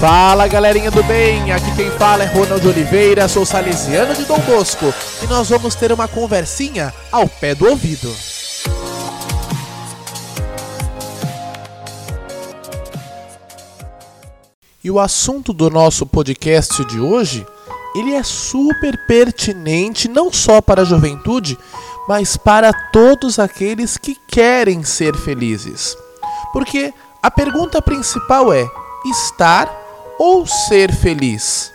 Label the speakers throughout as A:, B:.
A: Fala galerinha do bem, aqui quem fala é Ronald Oliveira, sou salesiano de Dom Bosco e nós vamos ter uma conversinha ao pé do ouvido. E o assunto do nosso podcast de hoje, ele é super pertinente não só para a juventude, mas para todos aqueles que querem ser felizes. Porque a pergunta principal é: estar ou ser feliz?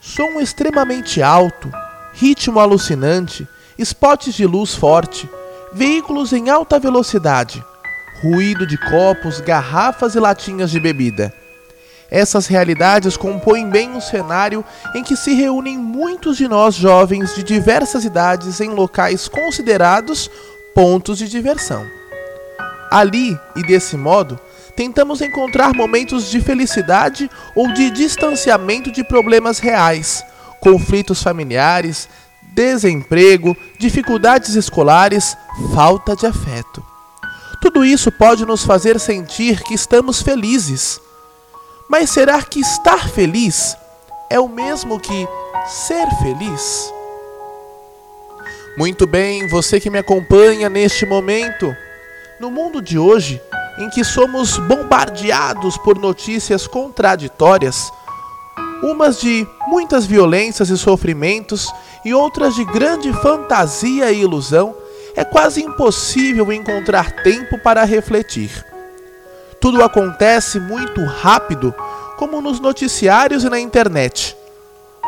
A: Som extremamente alto, ritmo alucinante, spots de luz forte, veículos em alta velocidade, ruído de copos, garrafas e latinhas de bebida. Essas realidades compõem bem um cenário em que se reúnem muitos de nós jovens de diversas idades em locais considerados pontos de diversão. Ali e desse modo, tentamos encontrar momentos de felicidade ou de distanciamento de problemas reais, conflitos familiares, desemprego, dificuldades escolares, falta de afeto. Tudo isso pode nos fazer sentir que estamos felizes. Mas será que estar feliz é o mesmo que ser feliz? Muito bem, você que me acompanha neste momento, no mundo de hoje, em que somos bombardeados por notícias contraditórias, umas de muitas violências e sofrimentos e outras de grande fantasia e ilusão, é quase impossível encontrar tempo para refletir. Tudo acontece muito rápido, como nos noticiários e na internet.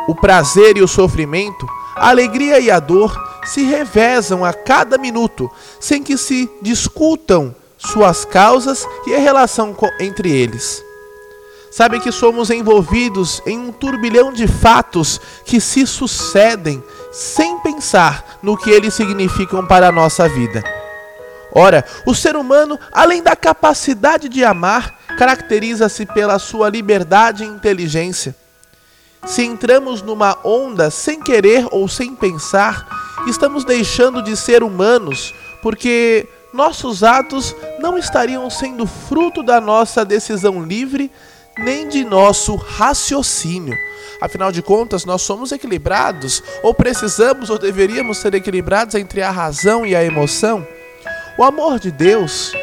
A: O prazer e o sofrimento, a alegria e a dor se revezam a cada minuto, sem que se discutam suas causas e a relação entre eles. Sabe que somos envolvidos em um turbilhão de fatos que se sucedem sem pensar no que eles significam para a nossa vida. Ora, o ser humano, além da capacidade de amar, caracteriza-se pela sua liberdade e inteligência. Se entramos numa onda sem querer ou sem pensar, estamos deixando de ser humanos, porque nossos atos não estariam sendo fruto da nossa decisão livre nem de nosso raciocínio. Afinal de contas, nós somos equilibrados, ou precisamos ou deveríamos ser equilibrados entre a razão e a emoção. O amor de Deus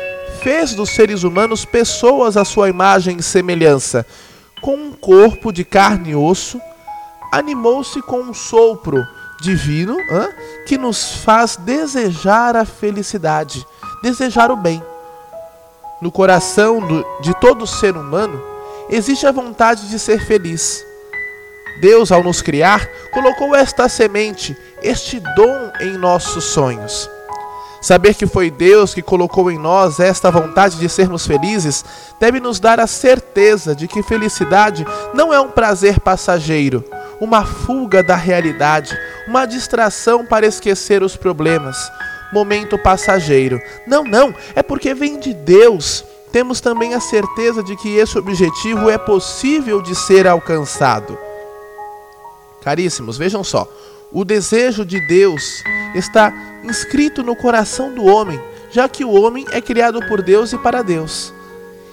A: fez dos seres humanos pessoas à sua imagem e semelhança. Com um corpo de carne e osso, animou-se com um sopro divino hein, que nos faz desejar a felicidade, desejar o bem. No coração do, de todo ser humano existe a vontade de ser feliz. Deus, ao nos criar, colocou esta semente, este dom em nossos sonhos. Saber que foi Deus que colocou em nós esta vontade de sermos felizes deve nos dar a certeza de que felicidade não é um prazer passageiro, uma fuga da realidade, uma distração para esquecer os problemas, momento passageiro. Não, não, é porque vem de Deus. Temos também a certeza de que esse objetivo é possível de ser alcançado. Caríssimos, vejam só, o desejo de Deus está inscrito no coração do homem, já que o homem é criado por Deus e para Deus.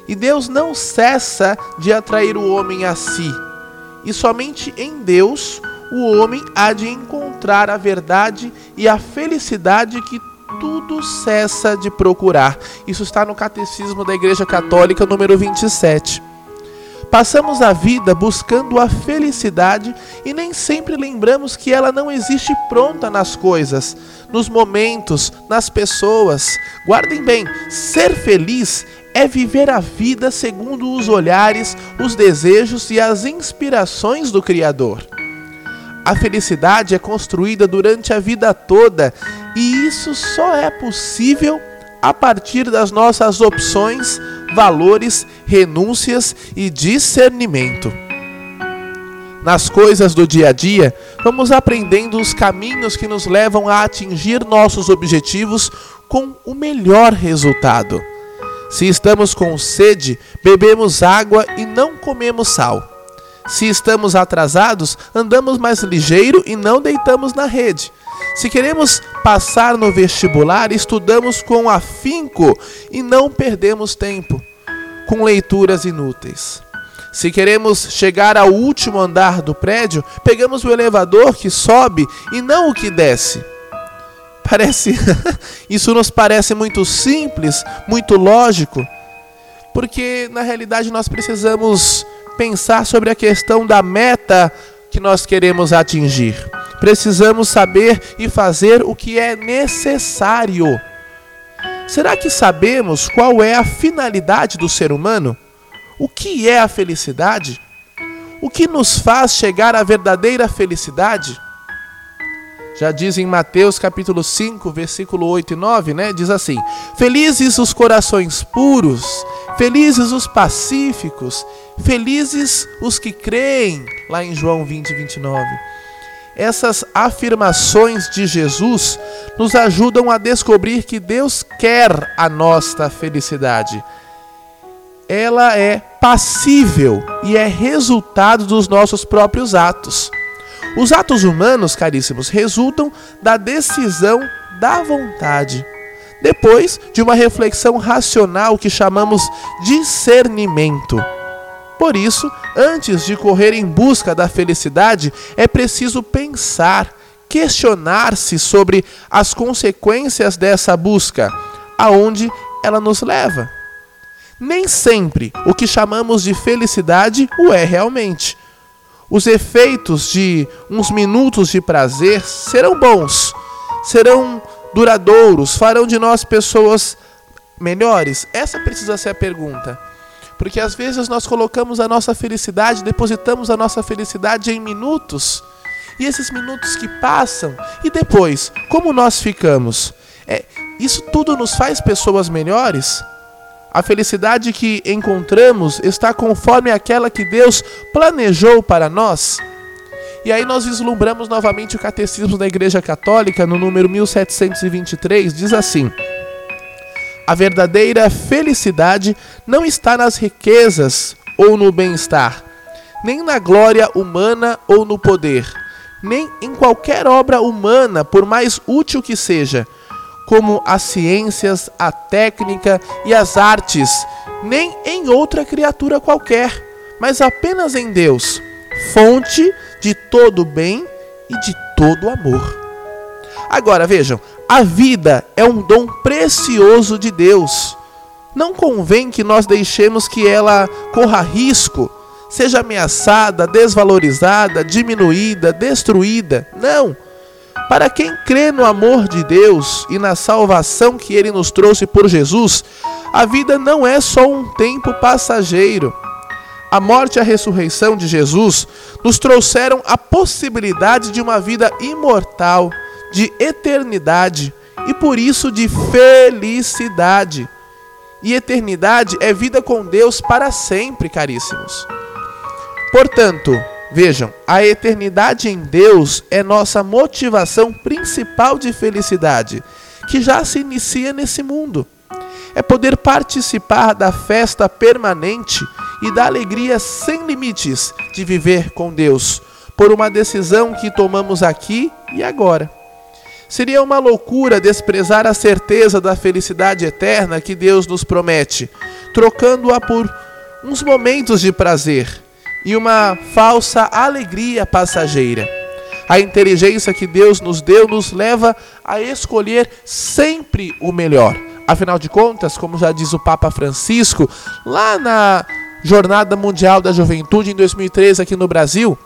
A: E Deus não cessa de atrair o homem a si. E somente em Deus o homem há de encontrar a verdade e a felicidade que tudo cessa de procurar. Isso está no Catecismo da Igreja Católica, número 27. Passamos a vida buscando a felicidade e nem sempre lembramos que ela não existe pronta nas coisas, nos momentos, nas pessoas. Guardem bem: ser feliz é viver a vida segundo os olhares, os desejos e as inspirações do Criador. A felicidade é construída durante a vida toda e isso só é possível a partir das nossas opções valores, renúncias e discernimento. Nas coisas do dia a dia, vamos aprendendo os caminhos que nos levam a atingir nossos objetivos com o melhor resultado. Se estamos com sede, bebemos água e não comemos sal. Se estamos atrasados, andamos mais ligeiro e não deitamos na rede. Se queremos passar no vestibular, estudamos com afinco e não perdemos tempo com leituras inúteis. Se queremos chegar ao último andar do prédio, pegamos o elevador que sobe e não o que desce. Parece isso nos parece muito simples, muito lógico, porque na realidade nós precisamos pensar sobre a questão da meta que nós queremos atingir. Precisamos saber e fazer o que é necessário. Será que sabemos qual é a finalidade do ser humano? O que é a felicidade? O que nos faz chegar à verdadeira felicidade? Já diz em Mateus capítulo 5, versículo 8 e 9, né? Diz assim: Felizes os corações puros, felizes os pacíficos, felizes os que creem, lá em João 20, 29. Essas afirmações de Jesus nos ajudam a descobrir que Deus quer a nossa felicidade. Ela é passível e é resultado dos nossos próprios atos. Os atos humanos, caríssimos, resultam da decisão da vontade. Depois de uma reflexão racional que chamamos discernimento. Por isso, antes de correr em busca da felicidade, é preciso pensar, questionar-se sobre as consequências dessa busca, aonde ela nos leva. Nem sempre o que chamamos de felicidade o é realmente. Os efeitos de uns minutos de prazer serão bons, serão duradouros, farão de nós pessoas melhores? Essa precisa ser a pergunta. Porque às vezes nós colocamos a nossa felicidade, depositamos a nossa felicidade em minutos. E esses minutos que passam, e depois, como nós ficamos? É, isso tudo nos faz pessoas melhores? A felicidade que encontramos está conforme aquela que Deus planejou para nós. E aí nós vislumbramos novamente o catecismo da Igreja Católica no número 1723, diz assim: A verdadeira felicidade não está nas riquezas ou no bem-estar, nem na glória humana ou no poder, nem em qualquer obra humana, por mais útil que seja como as ciências, a técnica e as artes, nem em outra criatura qualquer, mas apenas em Deus, fonte de todo bem e de todo amor. Agora vejam, a vida é um dom precioso de Deus. Não convém que nós deixemos que ela corra risco, seja ameaçada, desvalorizada, diminuída, destruída. Não para quem crê no amor de Deus e na salvação que ele nos trouxe por Jesus, a vida não é só um tempo passageiro. A morte e a ressurreição de Jesus nos trouxeram a possibilidade de uma vida imortal, de eternidade e por isso de felicidade. E eternidade é vida com Deus para sempre, caríssimos. Portanto, Vejam, a eternidade em Deus é nossa motivação principal de felicidade, que já se inicia nesse mundo. É poder participar da festa permanente e da alegria sem limites de viver com Deus, por uma decisão que tomamos aqui e agora. Seria uma loucura desprezar a certeza da felicidade eterna que Deus nos promete, trocando-a por uns momentos de prazer e uma falsa alegria passageira. A inteligência que Deus nos deu nos leva a escolher sempre o melhor. Afinal de contas, como já diz o Papa Francisco, lá na Jornada Mundial da Juventude em 2013 aqui no Brasil,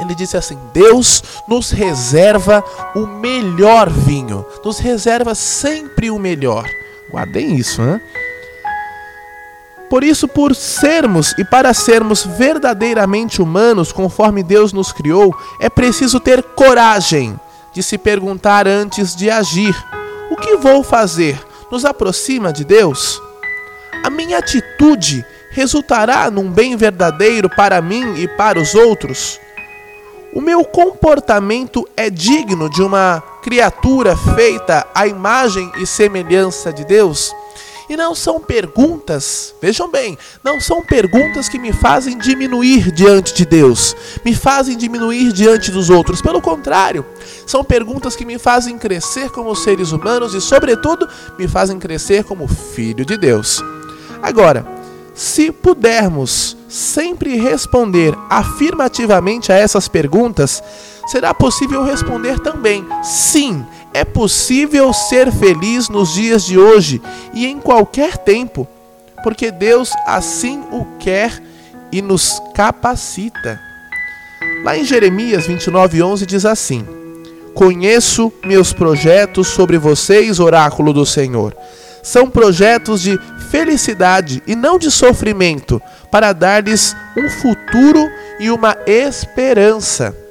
A: ele disse assim: Deus nos reserva o melhor vinho, nos reserva sempre o melhor. Guardem isso, né? Por isso, por sermos e para sermos verdadeiramente humanos, conforme Deus nos criou, é preciso ter coragem de se perguntar antes de agir: o que vou fazer? Nos aproxima de Deus? A minha atitude resultará num bem verdadeiro para mim e para os outros? O meu comportamento é digno de uma criatura feita à imagem e semelhança de Deus? E não são perguntas, vejam bem, não são perguntas que me fazem diminuir diante de Deus, me fazem diminuir diante dos outros. Pelo contrário, são perguntas que me fazem crescer como seres humanos e, sobretudo, me fazem crescer como filho de Deus. Agora, Se pudermos sempre responder afirmativamente a essas perguntas, será possível responder também: sim, é possível ser feliz nos dias de hoje e em qualquer tempo, porque Deus assim o quer e nos capacita. Lá em Jeremias 29:11 diz assim: Conheço meus projetos sobre vocês, oráculo do Senhor. São projetos de felicidade e não de sofrimento, para dar-lhes um futuro e uma esperança.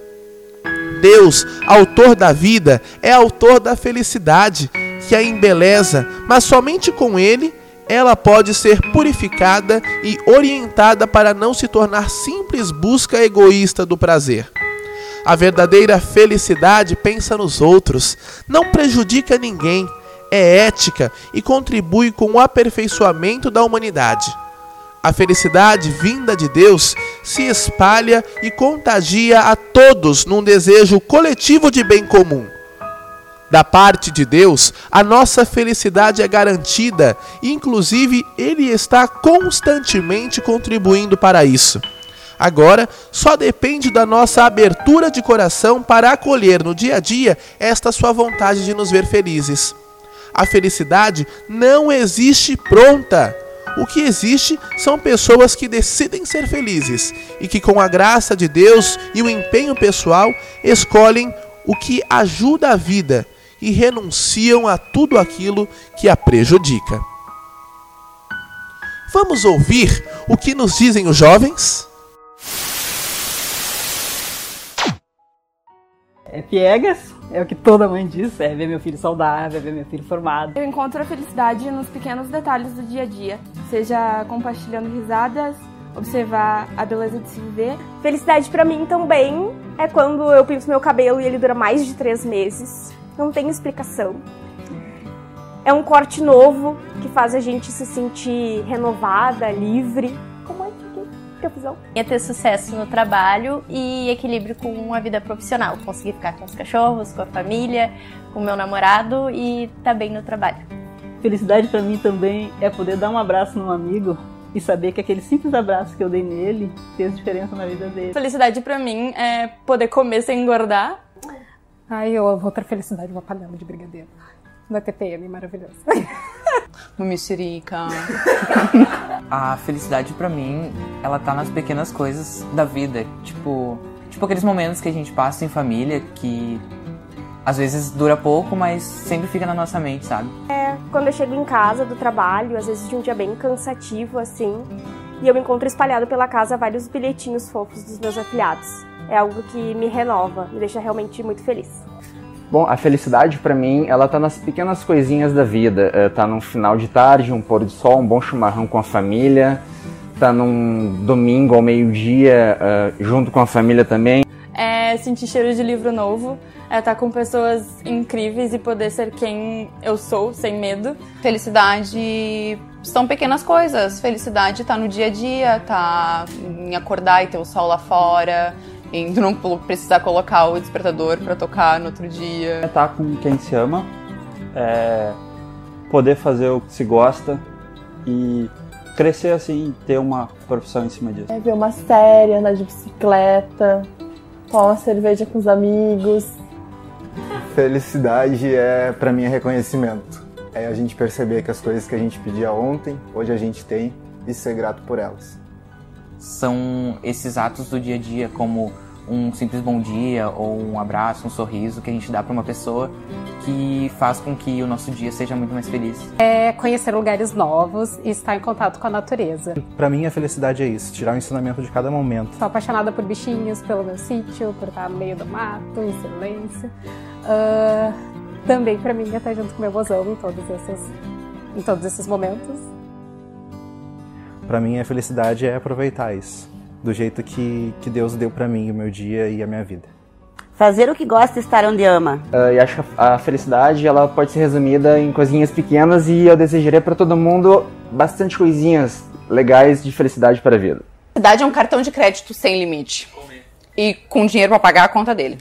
A: Deus, autor da vida, é autor da felicidade, que a embeleza, mas somente com Ele ela pode ser purificada e orientada para não se tornar simples busca egoísta do prazer. A verdadeira felicidade pensa nos outros, não prejudica ninguém, é ética e contribui com o aperfeiçoamento da humanidade. A felicidade vinda de Deus se espalha e contagia a todos num desejo coletivo de bem comum. Da parte de Deus, a nossa felicidade é garantida, inclusive Ele está constantemente contribuindo para isso. Agora, só depende da nossa abertura de coração para acolher no dia a dia esta Sua vontade de nos ver felizes. A felicidade não existe pronta. O que existe são pessoas que decidem ser felizes e que, com a graça de Deus e o empenho pessoal, escolhem o que ajuda a vida e renunciam a tudo aquilo que a prejudica. Vamos ouvir o que nos dizem os jovens?
B: É piegas, é o que toda mãe diz, é ver meu filho saudável, é ver meu filho formado.
C: Eu encontro a felicidade nos pequenos detalhes do dia a dia, seja compartilhando risadas, observar a beleza de se viver.
D: Felicidade para mim também é quando eu pinto meu cabelo e ele dura mais de três meses. Não tem explicação. É um corte novo que faz a gente se sentir renovada, livre. Que confusão.
E: É ter sucesso no trabalho e equilíbrio com a vida profissional. Conseguir ficar com os cachorros, com a família, com o meu namorado e tá bem no trabalho.
B: Felicidade para mim também é poder dar um abraço num amigo e saber que aquele simples abraço que eu dei nele fez diferença na vida dele.
C: Felicidade para mim é poder comer sem engordar.
F: Ai, eu amo outra felicidade, uma panela de brigadeiro. Na TPM, maravilhoso.
G: no mexerica. a felicidade para mim, ela tá nas pequenas coisas da vida, tipo, tipo aqueles momentos que a gente passa em família que às vezes dura pouco, mas sempre fica na nossa mente, sabe?
D: É, quando eu chego em casa do trabalho, às vezes de um dia bem cansativo assim, e eu encontro espalhado pela casa vários bilhetinhos fofos dos meus afiliados. É algo que me renova, me deixa realmente muito feliz.
H: Bom, a felicidade para mim, ela tá nas pequenas coisinhas da vida. É, tá num final de tarde, um pôr do sol, um bom chimarrão com a família. Tá num domingo ao meio-dia, uh, junto com a família também.
C: É sentir cheiro de livro novo, é estar tá com pessoas incríveis e poder ser quem eu sou, sem medo.
G: Felicidade são pequenas coisas. Felicidade tá no dia a dia, tá em acordar e ter o sol lá fora, em não precisar colocar o despertador para tocar no outro dia.
I: É estar com quem se ama, é poder fazer o que se gosta e crescer assim, ter uma profissão em cima disso.
J: É ver uma série, andar de bicicleta, tomar uma cerveja com os amigos.
K: Felicidade é para mim é reconhecimento. É a gente perceber que as coisas que a gente pedia ontem, hoje a gente tem e ser grato por elas
G: são esses atos do dia a dia, como um simples bom dia ou um abraço, um sorriso que a gente dá para uma pessoa que faz com que o nosso dia seja muito mais feliz.
F: É conhecer lugares novos e estar em contato com a natureza.
L: Para mim a felicidade é isso, tirar o ensinamento de cada momento.
F: Sou apaixonada por bichinhos, pelo meu sítio, por estar no meio do mato, em silêncio. Uh, também para mim é estar junto com meu mozão em todos esses, em todos esses momentos.
L: Para mim, a felicidade é aproveitar isso, do jeito que, que Deus deu para mim o meu dia e a minha vida.
M: Fazer o que gosta e estar onde ama.
H: Uh, e acho que a felicidade ela pode ser resumida em coisinhas pequenas e eu desejaria para todo mundo bastante coisinhas legais de felicidade para a vida.
G: Felicidade é um cartão de crédito sem limite e com dinheiro para pagar a conta dele.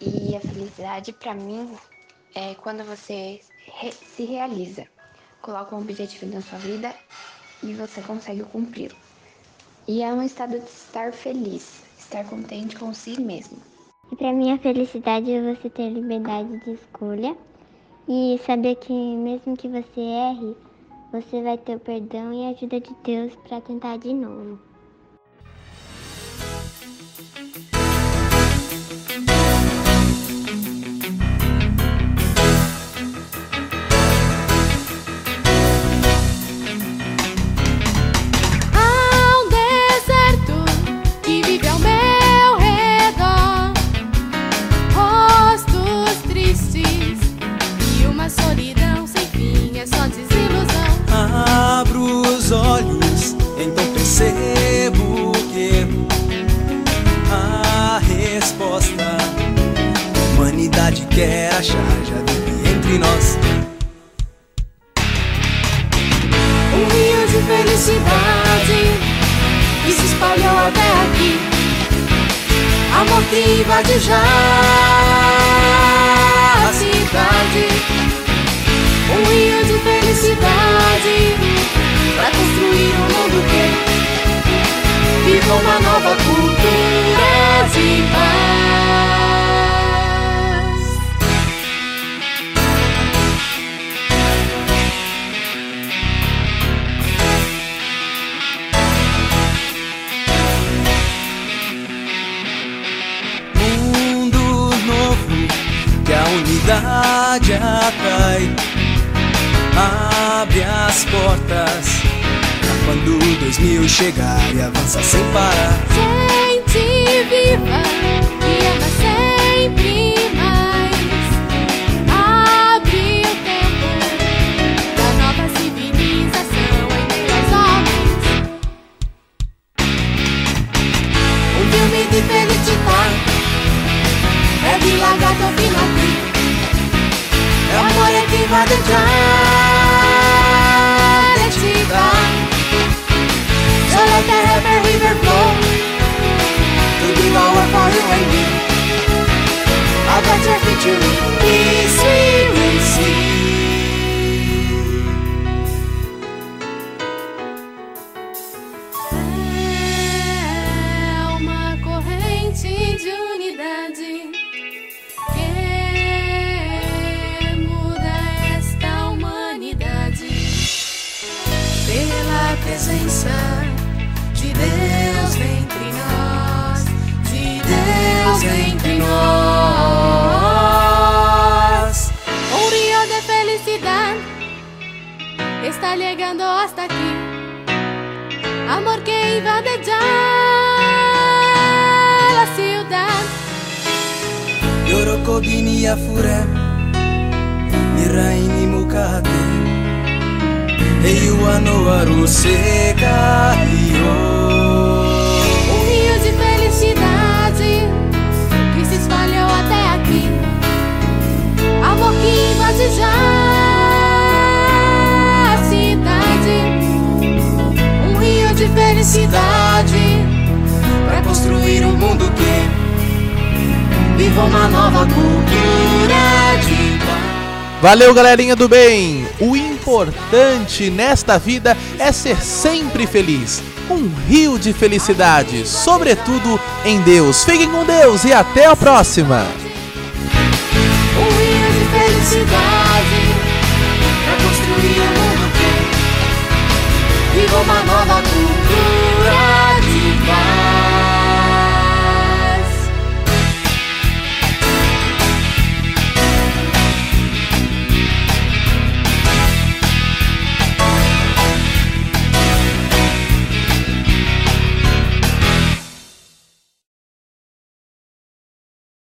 N: E a felicidade para mim é quando você se realiza, coloca um objetivo na sua vida e você consegue cumpri-lo. E é um estado de estar feliz, estar contente com si mesmo.
O: E para mim a felicidade é você ter liberdade de escolha e saber que mesmo que você erre, você vai ter o perdão e a ajuda de Deus para tentar de novo.
P: Olhos, então percebo que a resposta a humanidade quer achar já vive entre nós.
Q: Um rio de felicidade que se espalhou até aqui. Amor que invade já a cidade. Uma nova cultura de paz.
P: 2000 chegar e avança sem parar.
Q: Está llegando hasta aquí. Amor que invade ya la ciudad.
P: Yorokobi ni afure Mirai ni mukate Eiwa no
Q: felicidade
P: Pra construir um mundo que
Q: viva uma nova cultura de
A: Valeu, galerinha do bem! O importante nesta vida é ser sempre feliz. Um rio de felicidade, sobretudo em Deus. Fiquem com Deus e até a próxima!
Q: Um rio de felicidade pra construir um mundo que viva uma nova cultura